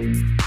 Bye.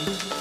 Mm-hmm.